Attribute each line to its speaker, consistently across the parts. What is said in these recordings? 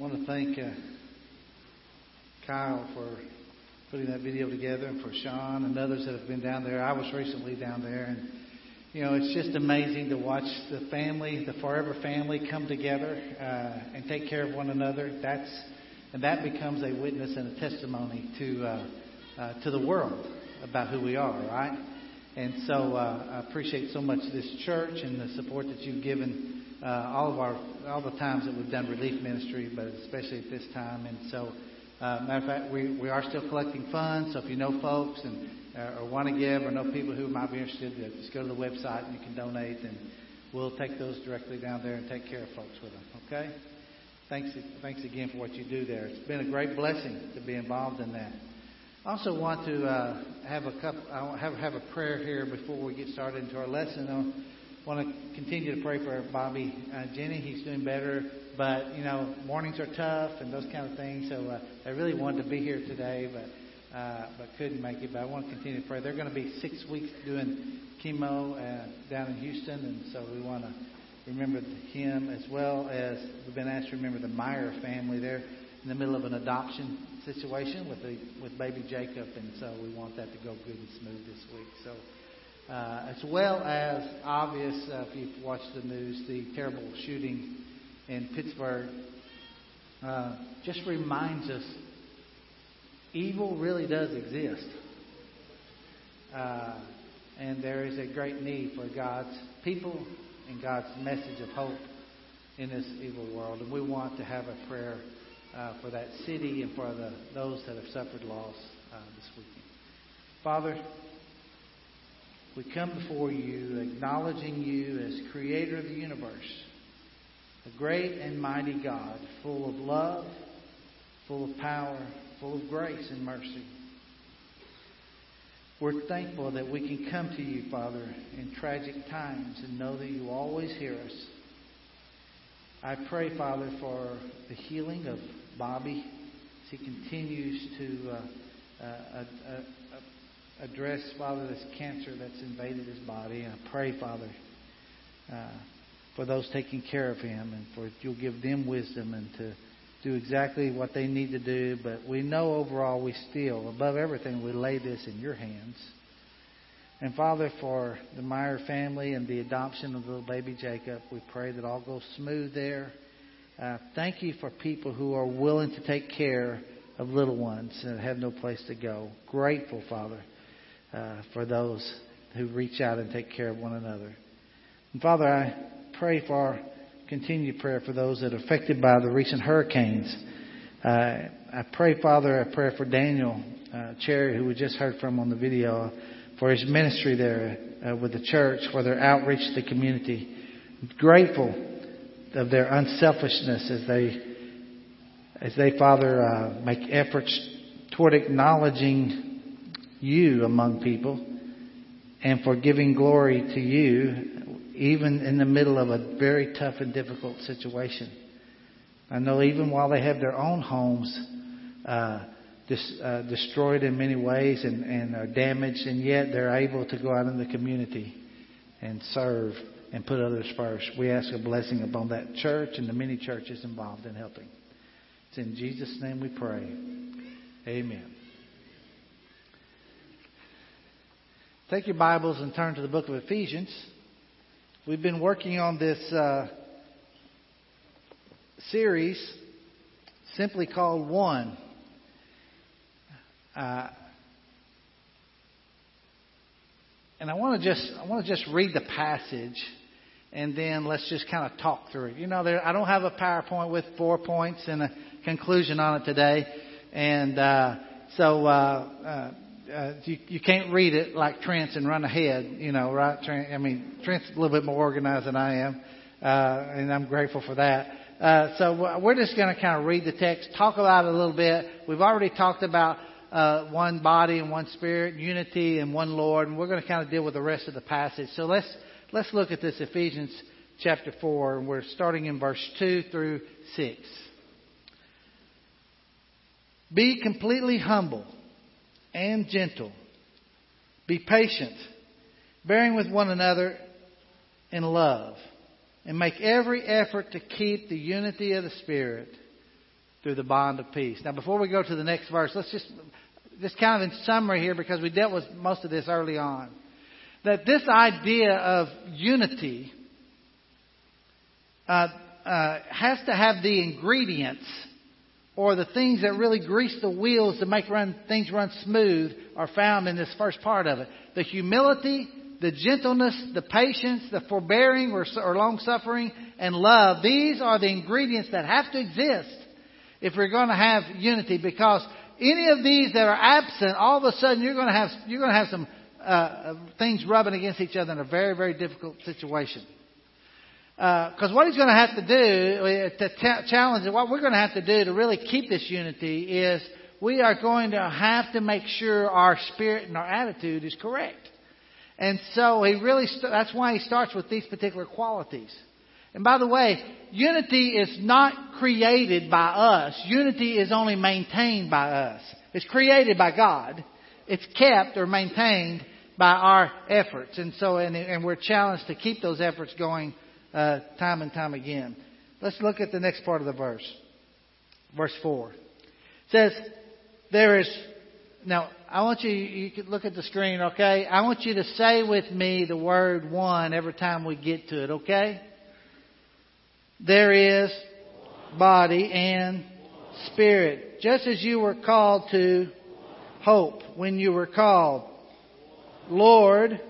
Speaker 1: I want to thank uh, Kyle for putting that video together and for Sean and others that have been down there. I was recently down there and you know, it's just amazing to watch the family, the forever family, come together uh, and take care of one another. That's and that becomes a witness and a testimony to uh, uh, to the world about who we are, right? And so uh, I appreciate so much this church and the support that you've given uh, all of our all the times that we've done relief ministry, but especially at this time. And so, uh, matter of fact, we we are still collecting funds. So if you know folks and uh, or want to give or know people who might be interested, uh, just go to the website and you can donate, and we'll take those directly down there and take care of folks with them. Okay? Thanks, thanks again for what you do there. It's been a great blessing to be involved in that. I also want to uh, have a couple, I have have a prayer here before we get started into our lesson. I want to continue to pray for Bobby uh, Jenny. He's doing better, but you know mornings are tough and those kind of things. So uh, I really wanted to be here today, but uh, but couldn't make it. But I want to continue to pray. They're going to be six weeks doing chemo uh, down in Houston, and so we want to remember him as well as we've been asked to remember the Meyer family. They're in the middle of an adoption situation with the with baby Jacob, and so we want that to go good and smooth this week. So. Uh, as well as obvious, uh, if you've watched the news, the terrible shooting in Pittsburgh uh, just reminds us evil really does exist. Uh, and there is a great need for God's people and God's message of hope in this evil world. And we want to have a prayer uh, for that city and for the, those that have suffered loss uh, this weekend. Father, we come before you acknowledging you as creator of the universe, a great and mighty God, full of love, full of power, full of grace and mercy. We're thankful that we can come to you, Father, in tragic times and know that you always hear us. I pray, Father, for the healing of Bobby as he continues to uh, uh, uh, address, Father, this cancer that's invaded his body. I pray, Father, uh, for those taking care of him and for you'll give them wisdom and to do exactly what they need to do, but we know overall we still, above everything, we lay this in your hands. And Father, for the Meyer family and the adoption of little baby Jacob, we pray that all goes smooth there. Uh, thank you for people who are willing to take care of little ones and have no place to go. Grateful, Father, uh, for those who reach out and take care of one another. And Father, I pray for continued prayer for those that are affected by the recent hurricanes. Uh, I pray, Father, I pray for Daniel uh, Cherry, who we just heard from on the video, for his ministry there uh, with the church, for their outreach to the community. Grateful of their unselfishness as they, as they, Father, uh, make efforts toward acknowledging you among people and for giving glory to you even in the middle of a very tough and difficult situation. I know even while they have their own homes uh, dis, uh, destroyed in many ways and, and are damaged, and yet they're able to go out in the community and serve and put others first. We ask a blessing upon that church and the many churches involved in helping. It's in Jesus' name we pray. Amen. Take your Bibles and turn to the book of Ephesians. We've been working on this uh, series simply called One. Uh, and I want to just I want to just read the passage, and then let's just kind of talk through it. You know, there, I don't have a PowerPoint with four points and a conclusion on it today, and uh, so. Uh, you, you can't read it like Trent and run ahead, you know, right? Trent, I mean, Trent's a little bit more organized than I am, uh, and I'm grateful for that. Uh, so we're just going to kind of read the text, talk about it a little bit. We've already talked about uh, one body and one spirit, unity and one Lord, and we're going to kind of deal with the rest of the passage. So let's let's look at this Ephesians chapter four, and we're starting in verse two through six. Be completely humble and gentle. Be patient, bearing with one another in love, and make every effort to keep the unity of the Spirit through the bond of peace. Now, before we go to the next verse, let's just, just kind of in summary here, because we dealt with most of this early on, that this idea of unity uh, uh, has to have the ingredients or the things that really grease the wheels to make run, things run smooth are found in this first part of it. The humility, the gentleness, the patience, the forbearing or, or long suffering, and love. These are the ingredients that have to exist if we're going to have unity because any of these that are absent, all of a sudden you're going to have, you're going to have some uh, things rubbing against each other in a very, very difficult situation. Because uh, what he's going to have to do uh, to t- challenge what we're going to have to do to really keep this unity is we are going to have to make sure our spirit and our attitude is correct. And so he really st- that's why he starts with these particular qualities. And by the way, unity is not created by us. Unity is only maintained by us. It's created by God. It's kept or maintained by our efforts. And so, and, and we're challenged to keep those efforts going uh, time and time again. Let's look at the next part of the verse. Verse 4. It says, There is, now I want you, you can look at the screen, okay? I want you to say with me the word one every time we get to it, okay? There is body and spirit. Just as you were called to hope when you were called. Lord,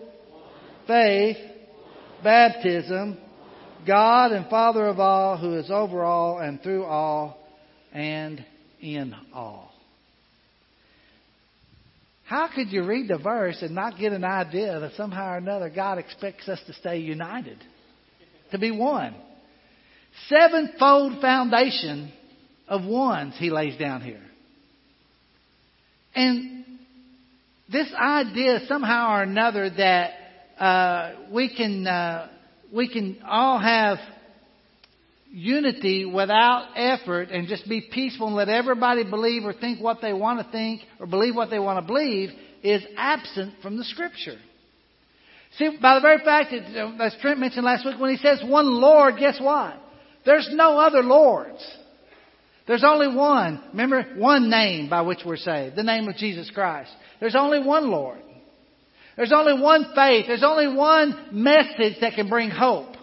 Speaker 1: faith, baptism, God and Father of all, who is over all and through all and in all. How could you read the verse and not get an idea that somehow or another God expects us to stay united, to be one? Sevenfold foundation of ones he lays down here. And this idea somehow or another that uh, we can uh, we can all have unity without effort and just be peaceful and let everybody believe or think what they want to think or believe what they want to believe is absent from the Scripture. See, by the very fact that, as Trent mentioned last week, when he says one Lord, guess what? There's no other Lords. There's only one. Remember, one name by which we're saved. The name of Jesus Christ. There's only one Lord. There's only one faith. There's only one message that can bring hope.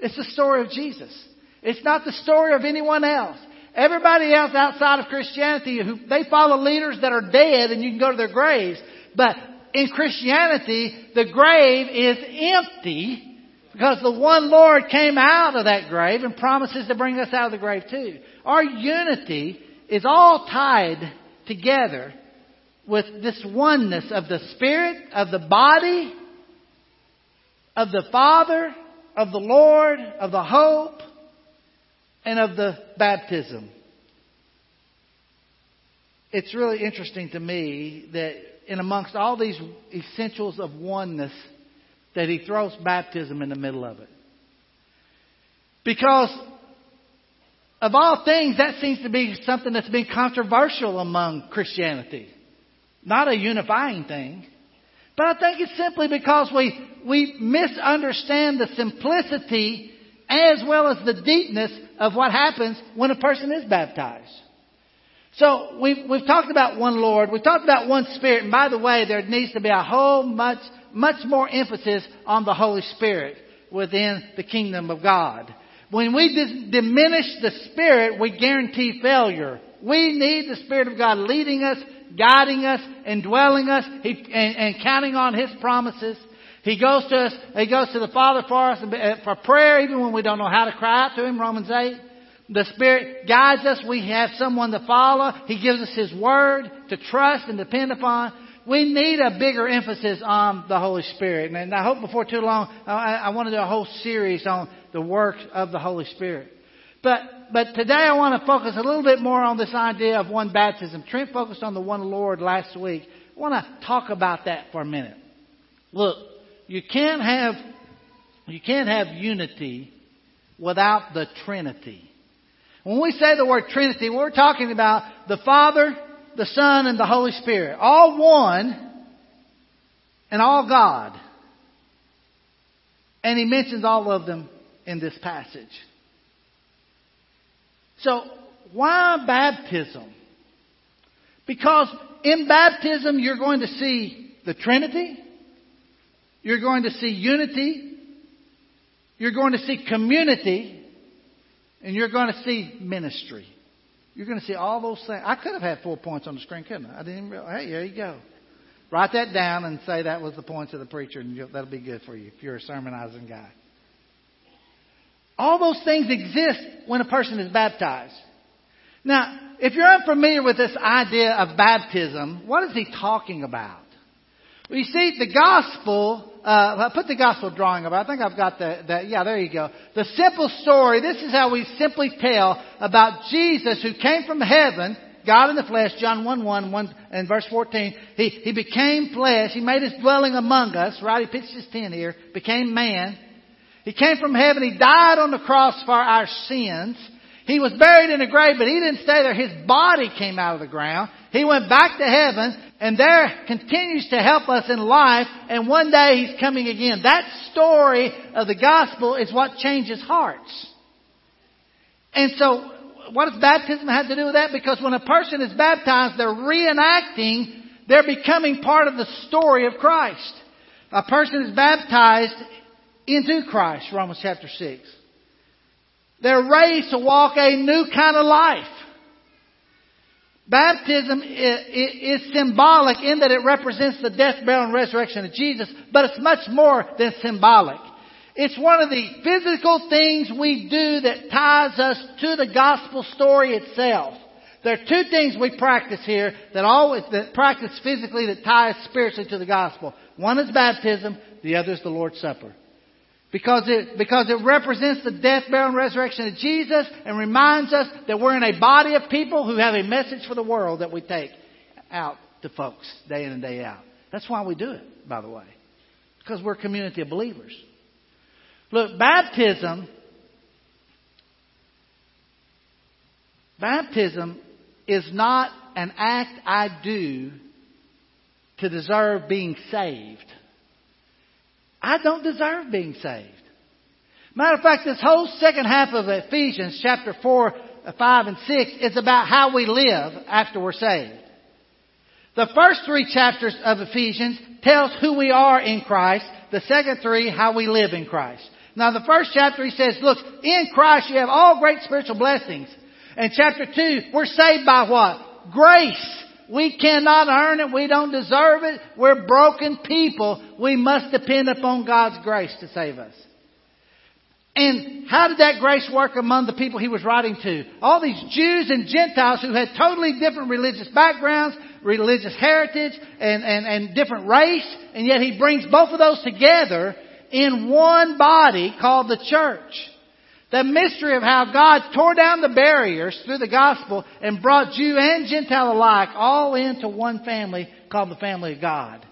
Speaker 1: It's the story of Jesus. It's not the story of anyone else. Everybody else outside of Christianity, who, they follow leaders that are dead and you can go to their graves. But in Christianity, the grave is empty because the one Lord came out of that grave and promises to bring us out of the grave too. Our unity is all tied together with this oneness of the Spirit, of the body, of the Father, of the Lord, of the hope, and of the baptism. It's really interesting to me that in amongst all these essentials of oneness, that he throws baptism in the middle of it. Because of all things, that seems to be something that's been controversial among Christianity. Not a unifying thing. But I think it's simply because we, we misunderstand the simplicity as well as the deepness of what happens when a person is baptized. So we've, we've talked about one Lord, we've talked about one Spirit, and by the way, there needs to be a whole much much more emphasis on the Holy Spirit within the kingdom of God. When we dis- diminish the Spirit, we guarantee failure. We need the Spirit of God leading us, guiding us, indwelling us, he, and, and counting on His promises. He goes to us, He goes to the Father for us uh, for prayer, even when we don't know how to cry out to Him, Romans 8. The Spirit guides us. We have someone to follow. He gives us His Word to trust and depend upon we need a bigger emphasis on the Holy Spirit. And I hope before too long, I, I want to do a whole series on the work of the Holy Spirit. But, but today I want to focus a little bit more on this idea of one baptism. Trent focused on the one Lord last week. I want to talk about that for a minute. Look, you can't have, you can't have unity without the Trinity. When we say the word Trinity, we're talking about the Father, the Son, and the Holy Spirit. All one and all God. And he mentions all of them in this passage. So, why baptism? Because in baptism, you're going to see the Trinity. You're going to see unity. You're going to see community. And you're going to see ministry. You're going to see all those things. I could have had four points on the screen, couldn't I? I didn't realize. Hey, there you go. Write that down and say that was the points of the preacher, and that'll be good for you if you're a sermonizing guy. All those things exist when a person is baptized. Now, if you're unfamiliar with this idea of baptism, what is he talking about? Well, you see, the gospel, uh, put the gospel drawing up. I think I've got the, the, yeah, there you go. The simple story, this is how we simply tell about Jesus who came from heaven, God in the flesh, John 1 1, 1 and verse 14. He, he became flesh. He made his dwelling among us, right? He pitched his tent here, became man. He came from heaven. He died on the cross for our sins. He was buried in a grave, but he didn't stay there. His body came out of the ground. He went back to heaven and there continues to help us in life and one day he's coming again. That story of the gospel is what changes hearts. And so what does baptism have to do with that? Because when a person is baptized, they're reenacting, they're becoming part of the story of Christ. A person is baptized into Christ, Romans chapter 6. They're raised to walk a new kind of life. Baptism is symbolic in that it represents the death, burial, and resurrection of Jesus, but it's much more than symbolic. It's one of the physical things we do that ties us to the gospel story itself. There are two things we practice here that always that practice physically that tie us spiritually to the gospel. One is baptism, the other is the Lord's Supper. Because it, because it represents the death, burial, and resurrection of Jesus and reminds us that we're in a body of people who have a message for the world that we take out to folks day in and day out. That's why we do it, by the way. Because we're a community of believers. Look, baptism, baptism is not an act I do to deserve being saved. I don't deserve being saved. Matter of fact, this whole second half of Ephesians chapter 4, uh, 5, and 6 is about how we live after we're saved. The first three chapters of Ephesians tells who we are in Christ. The second three, how we live in Christ. Now the first chapter he says, look, in Christ you have all great spiritual blessings. And chapter 2, we're saved by what? Grace. We cannot earn it. We don't deserve it. We're broken people. We must depend upon God's grace to save us. And how did that grace work among the people he was writing to? All these Jews and Gentiles who had totally different religious backgrounds, religious heritage, and, and, and different race, and yet he brings both of those together in one body called the church. The mystery of how God tore down the barriers through the gospel and brought Jew and Gentile alike all into one family called the family of God.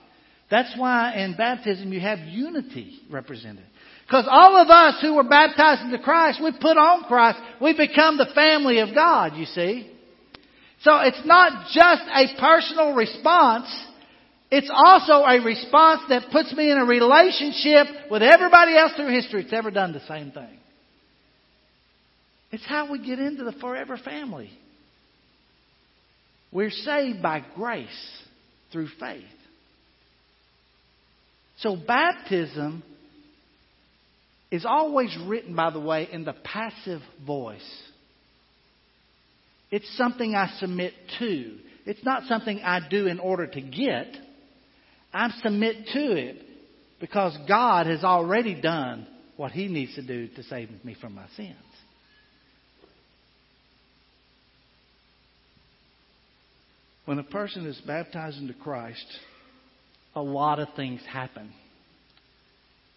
Speaker 1: That's why in baptism you have unity represented. Because all of us who were baptized into Christ, we put on Christ. We become the family of God, you see. So it's not just a personal response. It's also a response that puts me in a relationship with everybody else through history that's ever done the same thing. It's how we get into the forever family. We're saved by grace through faith. So baptism is always written, by the way, in the passive voice. It's something I submit to. It's not something I do in order to get. I submit to it because God has already done what He needs to do to save me from my sins. When a person is baptized into Christ, a lot of things happen.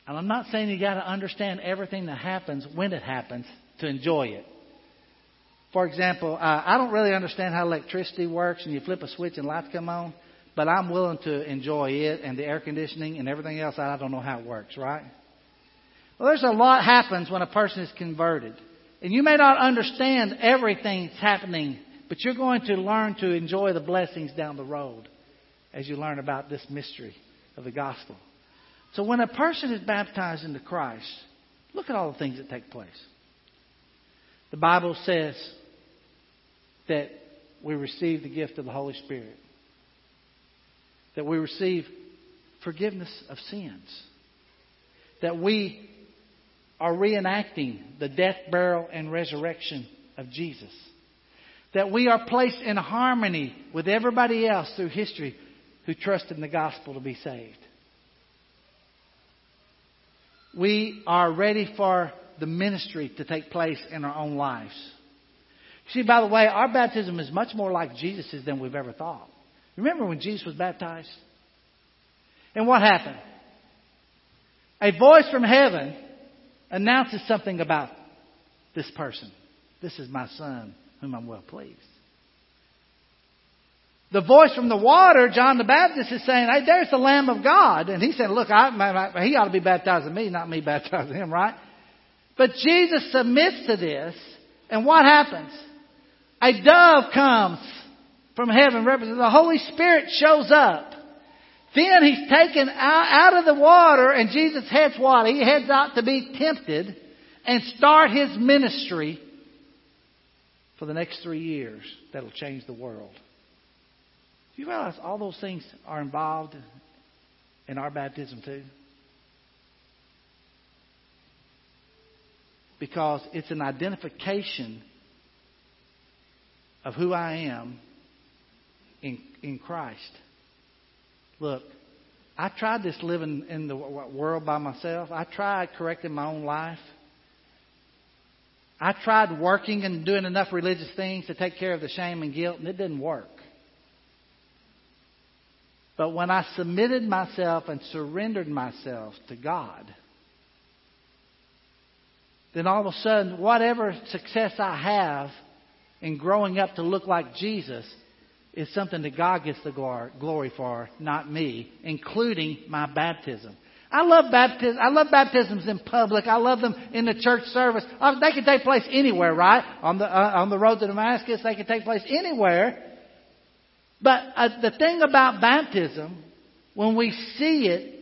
Speaker 1: And I'm not saying you got to understand everything that happens when it happens to enjoy it. For example, uh, I don't really understand how electricity works and you flip a switch and lights come on, but I'm willing to enjoy it and the air conditioning and everything else. I don't know how it works, right? Well, there's a lot happens when a person is converted. And you may not understand everything that's happening but you're going to learn to enjoy the blessings down the road as you learn about this mystery of the gospel. So when a person is baptized into Christ, look at all the things that take place. The Bible says that we receive the gift of the Holy Spirit, that we receive forgiveness of sins, that we are reenacting the death, burial, and resurrection of Jesus, that we are placed in harmony with everybody else through history who trusted in the gospel to be saved. We are ready for the ministry to take place in our own lives. See, by the way, our baptism is much more like Jesus's than we've ever thought. Remember when Jesus was baptized? And what happened? A voice from heaven announces something about this person. This is my son, whom I'm well pleased. The voice from the water, John the Baptist is saying, Hey, there's the Lamb of God. And he said, Look, I, he ought to be baptizing me, not me baptizing him, right? But Jesus submits to this, and what happens? A dove comes from heaven, representing the Holy Spirit shows up. Then he's taken out, out of the water, and Jesus heads what? He heads out to be tempted and start his ministry for the next three years that'll change the world. Do you realize all those things are involved in our baptism too? Because it's an identification of who I am in, in Christ. Look, I tried this living in the world by myself. I tried correcting my own life. I tried working and doing enough religious things to take care of the shame and guilt, and it didn't work. But when I submitted myself and surrendered myself to God, then all of a sudden, whatever success I have in growing up to look like Jesus is something that God gets the glory for, not me, including my baptism. I love baptism. I love baptisms in public. I love them in the church service. Uh, they can take place anywhere, right? On the uh, on the road to Damascus, they can take place anywhere. But uh, the thing about baptism, when we see it,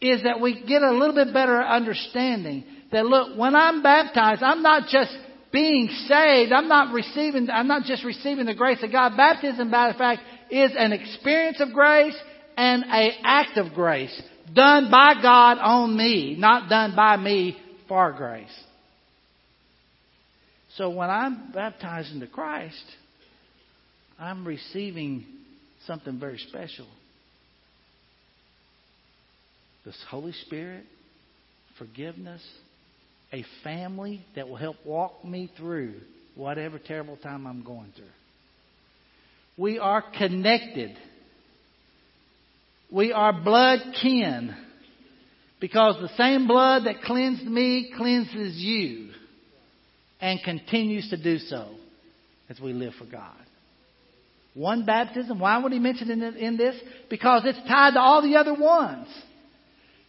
Speaker 1: is that we get a little bit better understanding that look, when I'm baptized, I'm not just being saved, I'm not receiving, I'm not just receiving the grace of God. Baptism, by the fact, is an experience of grace and an act of grace done by God on me, not done by me for grace. So when I'm baptized into Christ, I'm receiving something very special. This Holy Spirit, forgiveness, a family that will help walk me through whatever terrible time I'm going through. We are connected. We are blood kin. Because the same blood that cleansed me cleanses you and continues to do so as we live for God. One baptism. Why would he mention it in this? Because it's tied to all the other ones.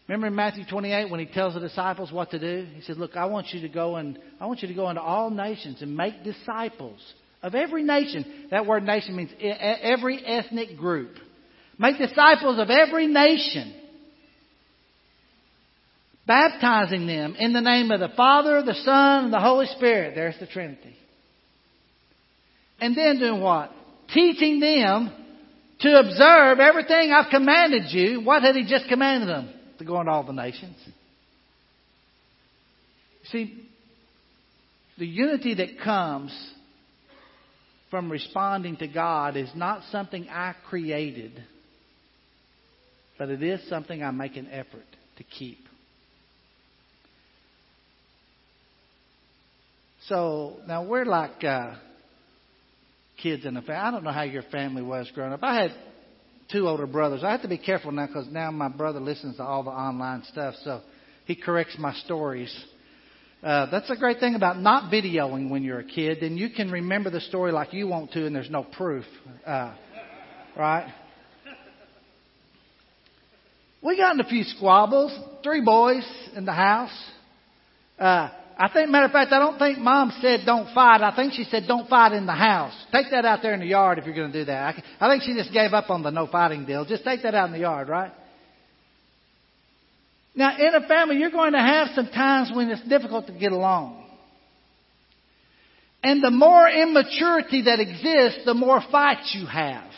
Speaker 1: Remember in Matthew 28 when he tells the disciples what to do? He says, "Look, I want you to go and I want you to go into all nations and make disciples of every nation." That word nation means every ethnic group. Make disciples of every nation. Baptizing them in the name of the Father, the Son, and the Holy Spirit. There's the Trinity. And then doing what? Teaching them to observe everything I've commanded you. What had he just commanded them? to go into all the nations. See, the unity that comes from responding to God is not something I created, but it is something I make an effort to keep. So now we're like uh, kids in the family. I don't know how your family was growing up. I had two older brothers. I have to be careful now because now my brother listens to all the online stuff, so he corrects my stories. Uh, that's a great thing about not videoing when you're a kid. Then you can remember the story like you want to, and there's no proof. Uh, right? We got in a few squabbles. Three boys in the house. Uh, I think, matter of fact, I don't think mom said don't fight. I think she said don't fight in the house. Take that out there in the yard if you're going to do that. I, I think she just gave up on the no fighting deal. Just take that out in the yard, right? Now, in a family, you're going to have some times when it's difficult to get along. And the more immaturity that exists, the more fights you have.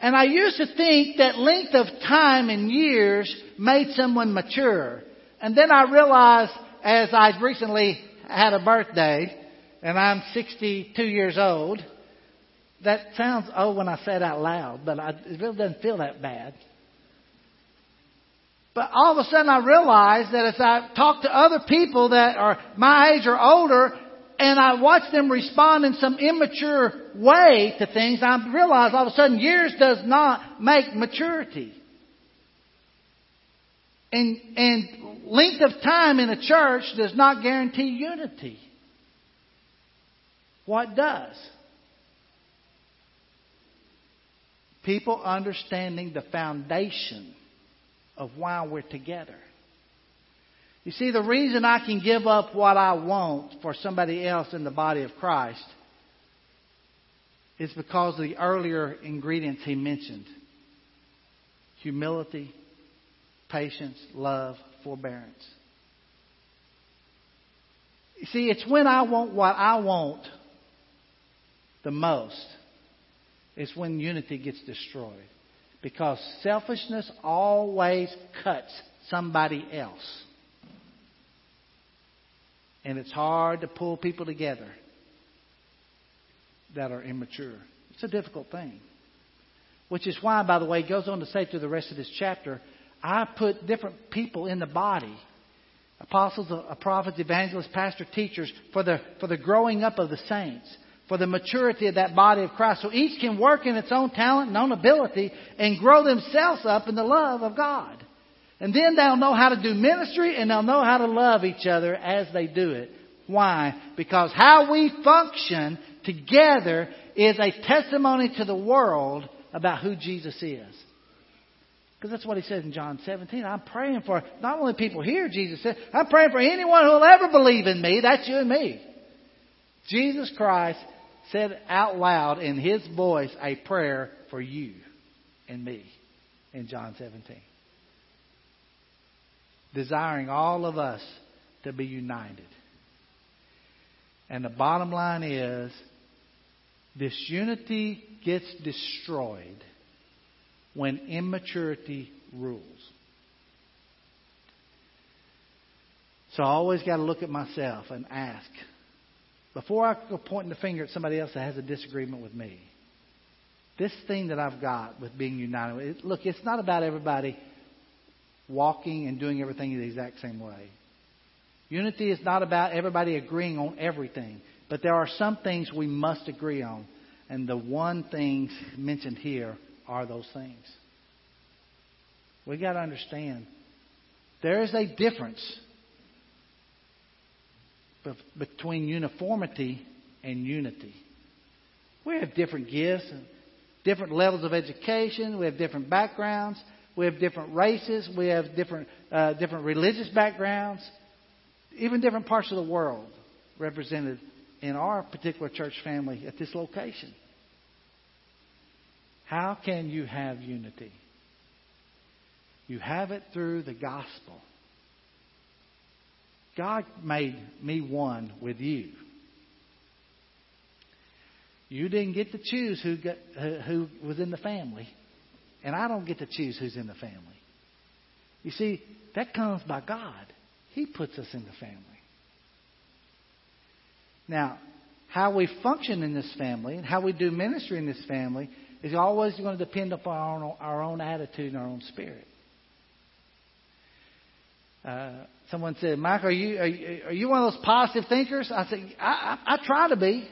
Speaker 1: And I used to think that length of time and years made someone mature. And then I realized as I recently had a birthday, and I'm 62 years old, that sounds old when I say it out loud, but I, it really doesn't feel that bad. But all of a sudden I realized that as I talk to other people that are my age or older, and I watch them respond in some immature way to things, I realize all of a sudden years does not make maturity. And, and length of time in a church does not guarantee unity. What does? People understanding the foundation of why we're together. You see, the reason I can give up what I want for somebody else in the body of Christ is because of the earlier ingredients he mentioned humility, patience, love, forbearance. You see, it's when I want what I want the most, it's when unity gets destroyed. Because selfishness always cuts somebody else. And it's hard to pull people together that are immature. It's a difficult thing. Which is why, by the way, he goes on to say through the rest of this chapter, I put different people in the body apostles, uh, prophets, evangelists, pastors, teachers for the, for the growing up of the saints, for the maturity of that body of Christ. So each can work in its own talent and own ability and grow themselves up in the love of God. And then they'll know how to do ministry and they'll know how to love each other as they do it. Why? Because how we function together is a testimony to the world about who Jesus is. Because that's what he says in John 17. I'm praying for not only people here, Jesus said, I'm praying for anyone who will ever believe in me. That's you and me. Jesus Christ said out loud in his voice a prayer for you and me in John 17. Desiring all of us to be united. And the bottom line is this unity gets destroyed when immaturity rules. So I always got to look at myself and ask before I go pointing the finger at somebody else that has a disagreement with me. This thing that I've got with being united, look, it's not about everybody walking and doing everything the exact same way. Unity is not about everybody agreeing on everything, but there are some things we must agree on. And the one things mentioned here are those things. We got to understand there is a difference between uniformity and unity. We have different gifts and different levels of education. We have different backgrounds. We have different races. We have different uh, different religious backgrounds. Even different parts of the world represented in our particular church family at this location. How can you have unity? You have it through the gospel. God made me one with you. You didn't get to choose who, got, who was in the family, and I don't get to choose who's in the family. You see, that comes by God. He puts us in the family. Now, how we function in this family and how we do ministry in this family is always going to depend upon our own, our own attitude and our own spirit. Uh, someone said, Mike, are you, are you, are you one of those positive thinkers? I said, I, I, I try to be.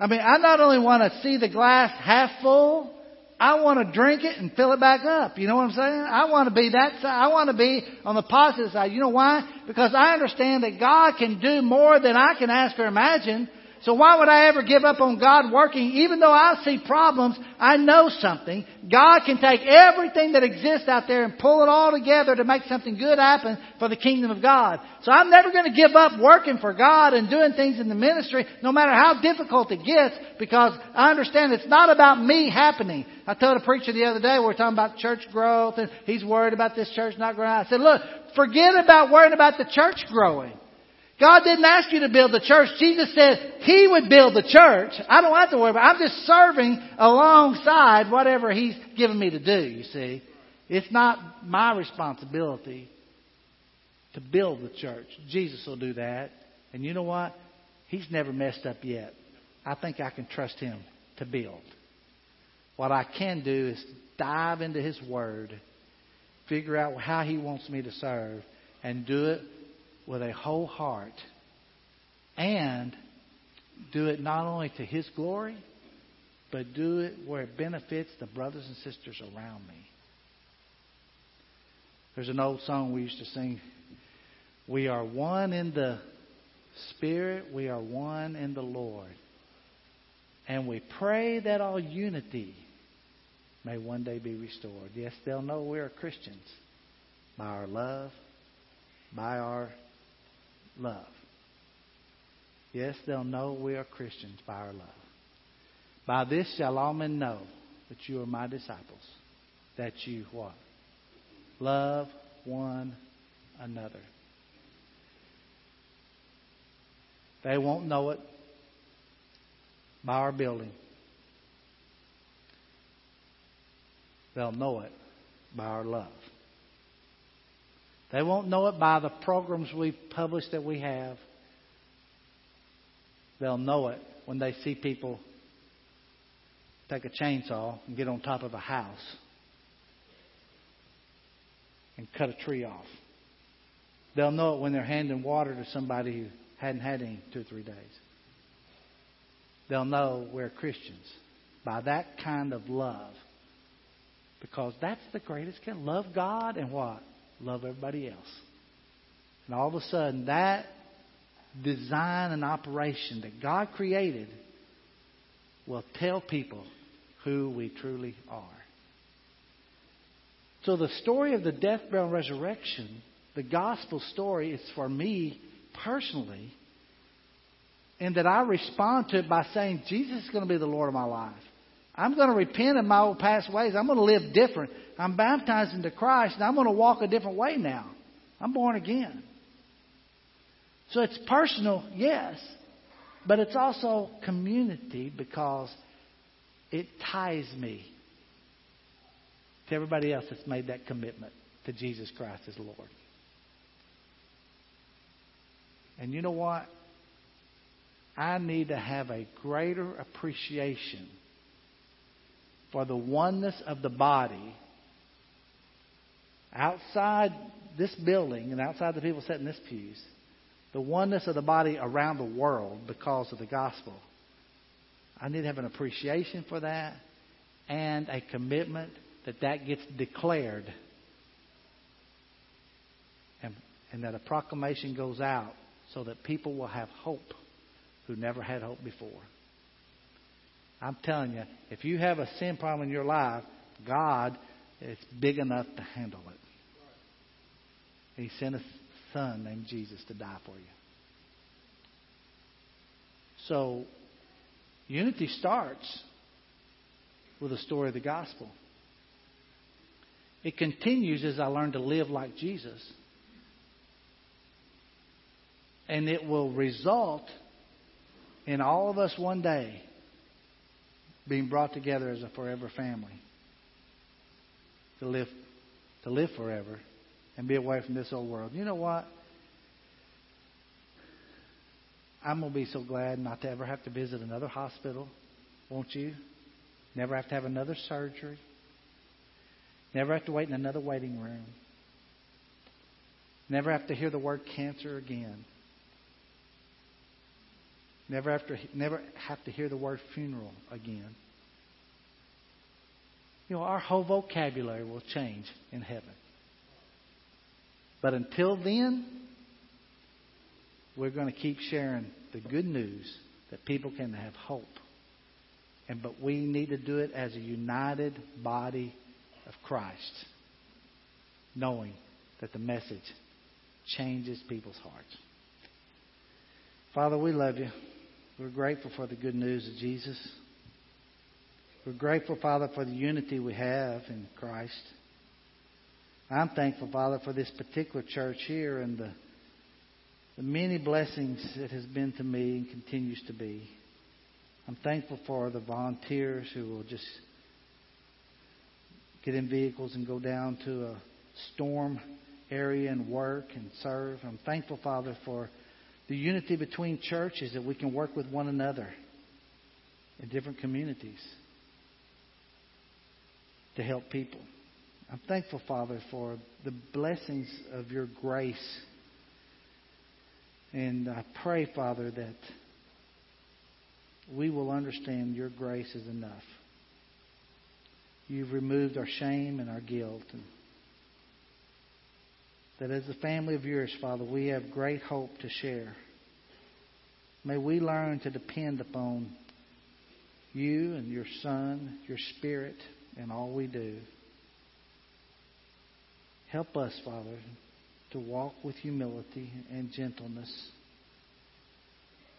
Speaker 1: I mean, I not only want to see the glass half full, I want to drink it and fill it back up. You know what I'm saying? I want to be that side. I want to be on the positive side. You know why? Because I understand that God can do more than I can ask or imagine. So why would I ever give up on God working? Even though I see problems, I know something. God can take everything that exists out there and pull it all together to make something good happen for the kingdom of God. So I'm never going to give up working for God and doing things in the ministry, no matter how difficult it gets, because I understand it's not about me happening. I told a preacher the other day, we were talking about church growth, and he's worried about this church not growing. I said, look, forget about worrying about the church growing. God didn't ask you to build the church. Jesus said He would build the church. I don't have to worry about it. I'm just serving alongside whatever He's given me to do, you see. It's not my responsibility to build the church. Jesus will do that. And you know what? He's never messed up yet. I think I can trust Him to build. What I can do is dive into His Word, figure out how He wants me to serve, and do it with a whole heart. And do it not only to His glory, but do it where it benefits the brothers and sisters around me. There's an old song we used to sing. We are one in the Spirit, we are one in the Lord. And we pray that all unity may one day be restored. Yes, they'll know we're Christians by our love, by our love. Yes, they'll know we are Christians by our love. By this shall all men know that you are my disciples, that you what? Love one another. They won't know it by our building. They'll know it by our love. They won't know it by the programs we publish that we have. They'll know it when they see people take a chainsaw and get on top of a house and cut a tree off. They'll know it when they're handing water to somebody who hadn't had any two or three days. They'll know we're Christians by that kind of love. Because that's the greatest gift. Love God and what? Love everybody else. And all of a sudden, that design and operation that God created will tell people who we truly are. So the story of the death, burial, and resurrection, the gospel story, is for me personally, and that I respond to it by saying, Jesus is going to be the Lord of my life. I'm going to repent of my old past ways. I'm going to live different. I'm baptized into Christ, and I'm going to walk a different way now. I'm born again. So it's personal, yes, but it's also community because it ties me to everybody else that's made that commitment to Jesus Christ as Lord. And you know what? I need to have a greater appreciation for the oneness of the body outside this building and outside the people sitting in this pews, the oneness of the body around the world because of the gospel. I need to have an appreciation for that and a commitment that that gets declared and, and that a proclamation goes out so that people will have hope who never had hope before. I'm telling you, if you have a sin problem in your life, God is big enough to handle it. He sent a son named Jesus to die for you. So, unity starts with the story of the gospel. It continues as I learn to live like Jesus. And it will result in all of us one day being brought together as a forever family to live to live forever and be away from this old world. You know what? I'm going to be so glad not to ever have to visit another hospital, won't you? Never have to have another surgery. Never have to wait in another waiting room. Never have to hear the word cancer again. Never have to, never have to hear the word funeral again. You know, our whole vocabulary will change in heaven. But until then, we're going to keep sharing the good news that people can have hope. And but we need to do it as a united body of Christ, knowing that the message changes people's hearts. Father, we love you. We're grateful for the good news of Jesus. We're grateful, Father, for the unity we have in Christ. I'm thankful, Father, for this particular church here and the the many blessings it has been to me and continues to be. I'm thankful for the volunteers who will just get in vehicles and go down to a storm area and work and serve. I'm thankful, Father, for the unity between churches that we can work with one another in different communities to help people. I'm thankful, Father, for the blessings of your grace. And I pray, Father, that we will understand your grace is enough. You've removed our shame and our guilt. And that as a family of yours, Father, we have great hope to share. May we learn to depend upon you and your Son, your Spirit, in all we do. Help us, Father, to walk with humility and gentleness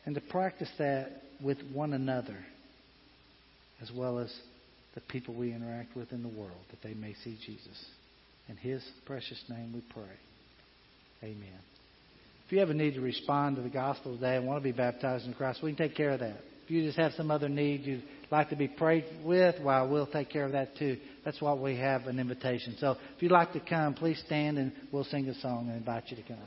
Speaker 1: and to practice that with one another as well as the people we interact with in the world, that they may see Jesus. In His precious name we pray. Amen. If you ever need to respond to the gospel today and want to be baptized in Christ, we can take care of that. If you just have some other need you'd like to be prayed with, well, we'll take care of that too. That's why we have an invitation. So if you'd like to come, please stand and we'll sing a song and invite you to come.